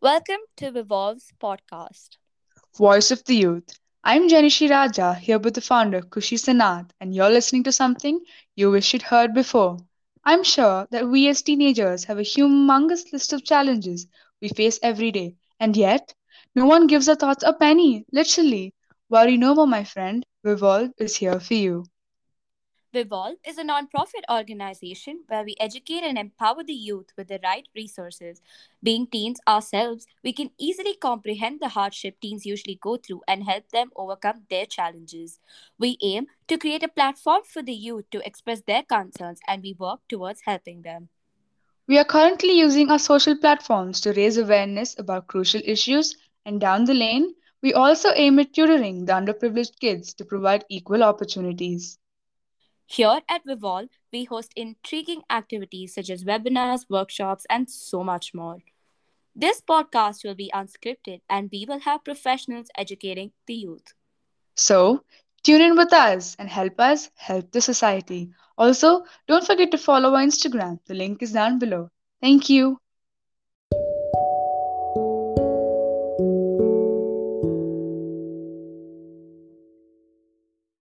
Welcome to Revolve's podcast. Voice of the Youth. I'm Janishi Raja, here with the founder Kushi Sanath, and you're listening to something you wish you'd heard before. I'm sure that we as teenagers have a humongous list of challenges we face every day, and yet no one gives our thoughts a penny, literally. Worry no more, my friend. Revolve is here for you. Revolve is a non-profit organization where we educate and empower the youth with the right resources. Being teens ourselves, we can easily comprehend the hardship teens usually go through and help them overcome their challenges. We aim to create a platform for the youth to express their concerns and we work towards helping them. We are currently using our social platforms to raise awareness about crucial issues, and down the lane, we also aim at tutoring the underprivileged kids to provide equal opportunities. Here at Revolve, we host intriguing activities such as webinars, workshops, and so much more. This podcast will be unscripted and we will have professionals educating the youth. So, tune in with us and help us help the society. Also, don't forget to follow our Instagram. The link is down below. Thank you.